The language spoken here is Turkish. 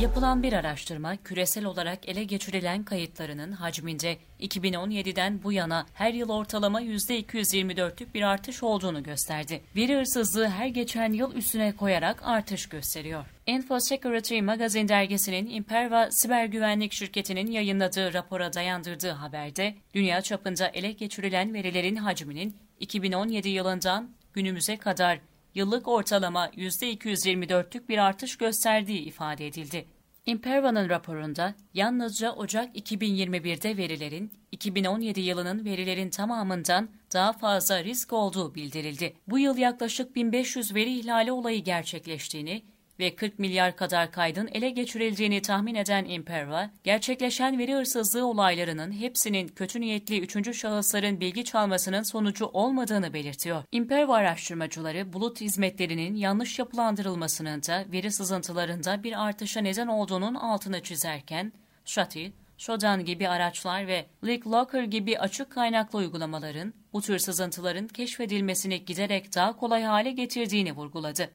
Yapılan bir araştırma küresel olarak ele geçirilen kayıtlarının hacminde 2017'den bu yana her yıl ortalama %224'lük bir artış olduğunu gösterdi. Veri hırsızlığı her geçen yıl üstüne koyarak artış gösteriyor. Info Security Magazine dergisinin Imperva siber güvenlik şirketinin yayınladığı rapora dayandırdığı haberde dünya çapında ele geçirilen verilerin hacminin 2017 yılından günümüze kadar yıllık ortalama %224'lük bir artış gösterdiği ifade edildi. Imperva'nın raporunda yalnızca Ocak 2021'de verilerin 2017 yılının verilerin tamamından daha fazla risk olduğu bildirildi. Bu yıl yaklaşık 1500 veri ihlali olayı gerçekleştiğini ve 40 milyar kadar kaydın ele geçirildiğini tahmin eden Imperva, gerçekleşen veri hırsızlığı olaylarının hepsinin kötü niyetli üçüncü şahısların bilgi çalmasının sonucu olmadığını belirtiyor. Imperva araştırmacıları bulut hizmetlerinin yanlış yapılandırılmasının da veri sızıntılarında bir artışa neden olduğunun altını çizerken, Shuttle, Shodan gibi araçlar ve LeakLocker gibi açık kaynaklı uygulamaların bu tür sızıntıların keşfedilmesini giderek daha kolay hale getirdiğini vurguladı.